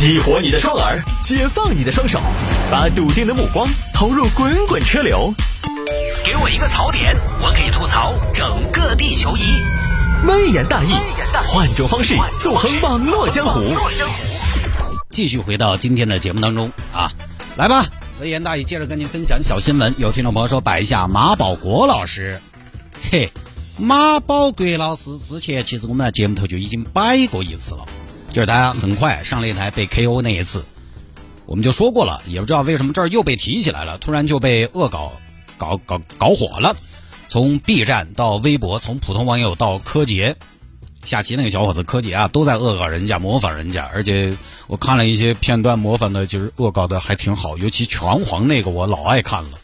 激活你的双耳，解放你的双手，把笃定的目光投入滚滚车流。给我一个槽点，我可以吐槽整个地球仪。微言大义，换种方式纵横网络江湖。继续回到今天的节目当中啊，来吧，微言大义，接着跟您分享小新闻。有听众朋友说摆一下马保国老师，嘿，马保国老师之前其实我们在节目头就已经摆过一次了。就是他很快上擂台被 KO 那一次，我们就说过了，也不知道为什么这儿又被提起来了，突然就被恶搞搞搞搞火了。从 B 站到微博，从普通网友到柯洁，下棋那个小伙子柯洁啊，都在恶搞人家，模仿人家。而且我看了一些片段，模仿的就是恶搞的还挺好，尤其拳皇那个我老爱看了，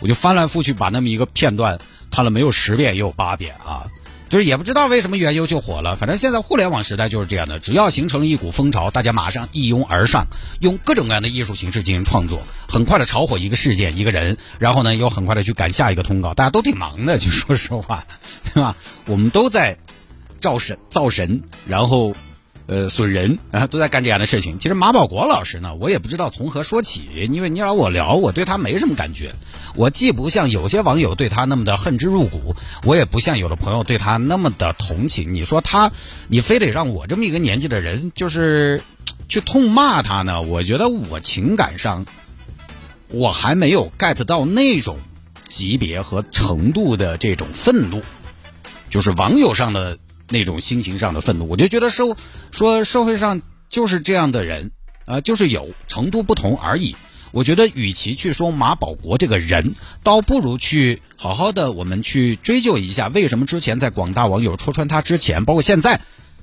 我就翻来覆去把那么一个片段看了没有十遍也有八遍啊。就是也不知道为什么原由就火了，反正现在互联网时代就是这样的，只要形成了一股风潮，大家马上一拥而上，用各种各样的艺术形式进行创作，很快的炒火一个事件、一个人，然后呢又很快的去赶下一个通告，大家都挺忙的，就说实话，对吧？我们都在造神、造神，然后。呃，损人，然后都在干这样的事情。其实马保国老师呢，我也不知道从何说起，因为你让我聊，我对他没什么感觉。我既不像有些网友对他那么的恨之入骨，我也不像有的朋友对他那么的同情。你说他，你非得让我这么一个年纪的人，就是去痛骂他呢？我觉得我情感上，我还没有 get 到那种级别和程度的这种愤怒，就是网友上的。那种心情上的愤怒，我就觉得社说社会上就是这样的人，啊，就是有程度不同而已。我觉得与其去说马保国这个人，倒不如去好好的我们去追究一下，为什么之前在广大网友戳穿他之前，包括现在，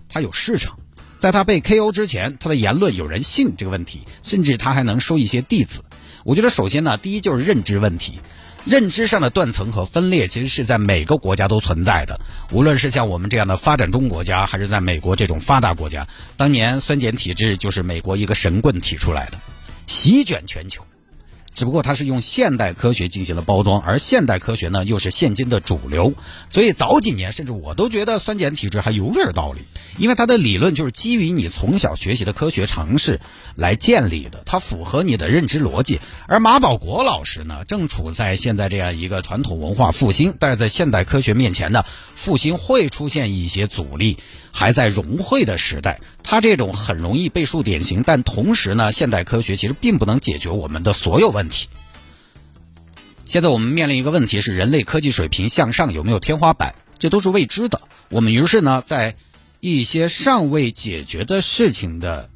他有市场，在他被 KO 之前，他的言论有人信这个问题，甚至他还能收一些弟子。我觉得首先呢，第一就是认知问题。认知上的断层和分裂，其实是在每个国家都存在的。无论是像我们这样的发展中国家，还是在美国这种发达国家，当年酸碱体制就是美国一个神棍提出来的，席卷全球。只不过它是用现代科学进行了包装，而现代科学呢又是现今的主流，所以早几年甚至我都觉得酸碱体质还有点道理，因为它的理论就是基于你从小学习的科学常识来建立的，它符合你的认知逻辑。而马保国老师呢，正处在现在这样一个传统文化复兴，但是在现代科学面前呢，复兴会出现一些阻力。还在融汇的时代，他这种很容易被树典型，但同时呢，现代科学其实并不能解决我们的所有问题。问题现在我们面临一个问题是，人类科技水平向上有没有天花板？这都是未知的。我们于是呢，在一些尚未解决的事情的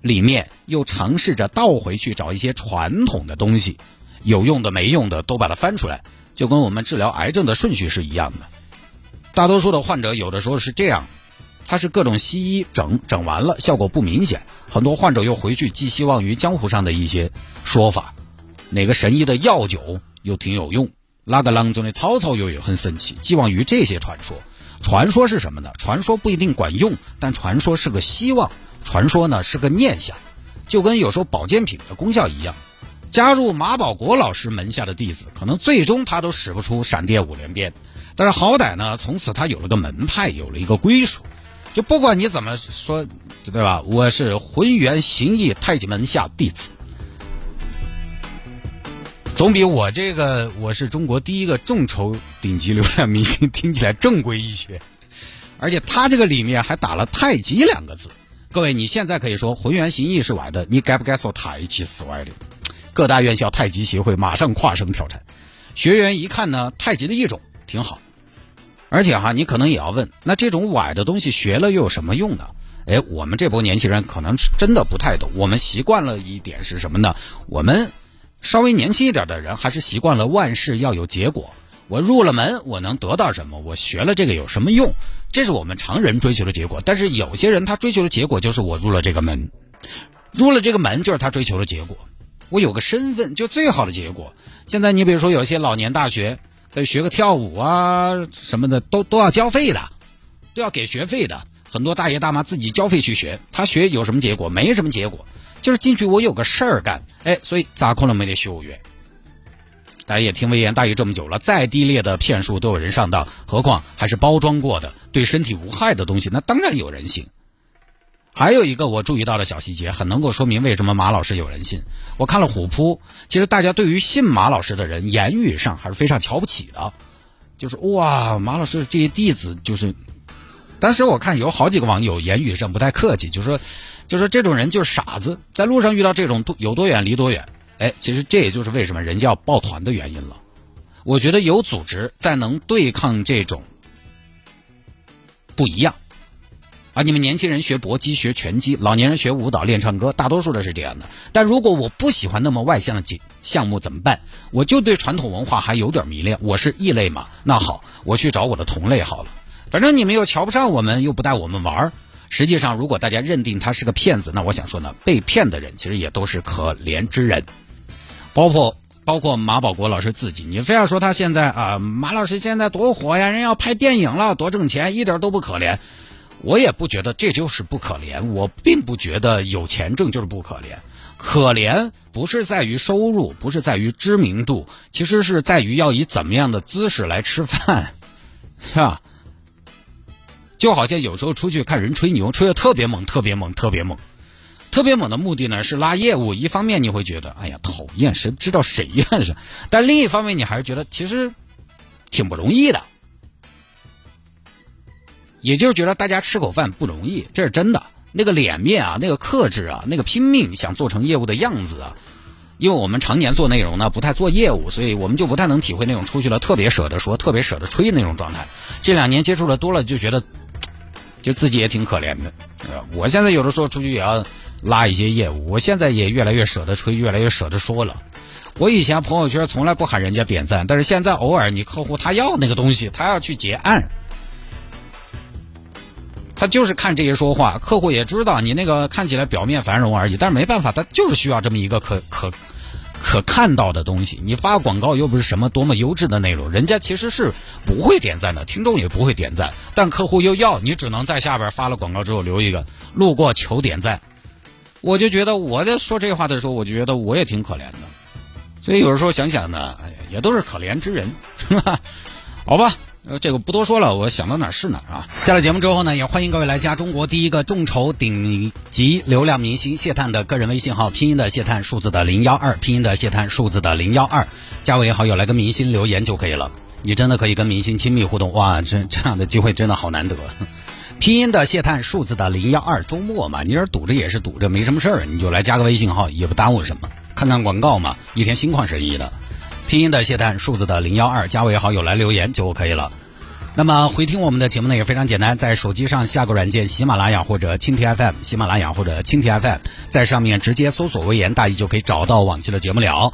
里面，又尝试着倒回去找一些传统的东西，有用的、没用的都把它翻出来，就跟我们治疗癌症的顺序是一样的。大多数的患者有的时候是这样。他是各种西医整整完了，效果不明显，很多患者又回去寄希望于江湖上的一些说法，哪个神医的药酒又挺有用，那个郎中的草草药也很神奇，寄望于这些传说。传说是什么呢？传说不一定管用，但传说是个希望，传说呢是个念想，就跟有时候保健品的功效一样。加入马保国老师门下的弟子，可能最终他都使不出闪电五连鞭，但是好歹呢，从此他有了个门派，有了一个归属。就不管你怎么说，对吧？我是浑元形意太极门下弟子，总比我这个我是中国第一个众筹顶级流量明星听起来正规一些。而且他这个里面还打了太极两个字。各位，你现在可以说浑元形意是歪的，你该不该说太极是歪的？各大院校太极协会马上跨声挑战。学员一看呢，太极的一种挺好。而且哈，你可能也要问，那这种歪的东西学了又有什么用呢？哎，我们这波年轻人可能是真的不太懂。我们习惯了一点是什么呢？我们稍微年轻一点的人还是习惯了万事要有结果。我入了门，我能得到什么？我学了这个有什么用？这是我们常人追求的结果。但是有些人他追求的结果就是我入了这个门，入了这个门就是他追求的结果。我有个身份就最好的结果。现在你比如说有些老年大学。再学个跳舞啊什么的都都要交费的，都要给学费的。很多大爷大妈自己交费去学，他学有什么结果？没什么结果，就是进去我有个事儿干，哎，所以咋可能没得学员？大家也听微言大义这么久了，再低劣的骗术都有人上当，何况还是包装过的、对身体无害的东西，那当然有人信。还有一个我注意到的小细节，很能够说明为什么马老师有人信。我看了虎扑，其实大家对于信马老师的人，言语上还是非常瞧不起的，就是哇，马老师这些弟子就是。当时我看有好几个网友言语上不太客气，就说，就说这种人就是傻子，在路上遇到这种多有多远离多远。哎，其实这也就是为什么人家要抱团的原因了。我觉得有组织在能对抗这种不一样。啊，你们年轻人学搏击、学拳击，老年人学舞蹈、练唱歌，大多数的是这样的。但如果我不喜欢那么外向的节项目怎么办？我就对传统文化还有点迷恋，我是异类嘛。那好，我去找我的同类好了。反正你们又瞧不上我们，又不带我们玩儿。实际上，如果大家认定他是个骗子，那我想说呢，被骗的人其实也都是可怜之人。包括包括马保国老师自己，你非要说他现在啊，马老师现在多火呀，人要拍电影了，多挣钱，一点都不可怜。我也不觉得这就是不可怜，我并不觉得有钱挣就是不可怜。可怜不是在于收入，不是在于知名度，其实是在于要以怎么样的姿势来吃饭，是吧？就好像有时候出去看人吹牛，吹的特别猛，特别猛，特别猛，特别猛的目的呢是拉业务。一方面你会觉得，哎呀讨厌，谁知道谁呀是？但另一方面你还是觉得其实挺不容易的，也就是觉得大家吃口饭不容易，这是真的。那个脸面啊，那个克制啊，那个拼命想做成业务的样子啊。因为我们常年做内容呢，不太做业务，所以我们就不太能体会那种出去了特别舍得说、特别舍得吹那种状态。这两年接触的多了，就觉得。就自己也挺可怜的，我现在有的时候出去也要拉一些业务，我现在也越来越舍得吹，越来越舍得说了。我以前朋友圈从来不喊人家点赞，但是现在偶尔你客户他要那个东西，他要去结案，他就是看这些说话，客户也知道你那个看起来表面繁荣而已，但是没办法，他就是需要这么一个可可。可看到的东西，你发广告又不是什么多么优质的内容，人家其实是不会点赞的，听众也不会点赞，但客户又要，你只能在下边发了广告之后留一个路过求点赞。我就觉得我在说这话的时候，我就觉得我也挺可怜的，所以有时候想想呢，哎呀，也都是可怜之人，好吧。呃，这个不多说了，我想到哪儿是哪儿啊。下了节目之后呢，也欢迎各位来加中国第一个众筹顶级流量明星谢探的个人微信号，拼音的谢探，数字的零幺二，拼音的谢探，数字的零幺二，加为好友来跟明星留言就可以了。你真的可以跟明星亲密互动，哇，这这样的机会真的好难得。拼音的谢探，数字的零幺二，周末嘛，你这堵着也是堵着，没什么事儿，你就来加个微信号，也不耽误什么，看看广告嘛，一天心旷神怡的。拼音的谢探，数字的零幺二，加为好友来留言就可以了。那么回听我们的节目呢也非常简单，在手机上下个软件喜马拉雅或者蜻蜓 FM，喜马拉雅或者蜻蜓 FM，在上面直接搜索“微言大义”就可以找到往期的节目了。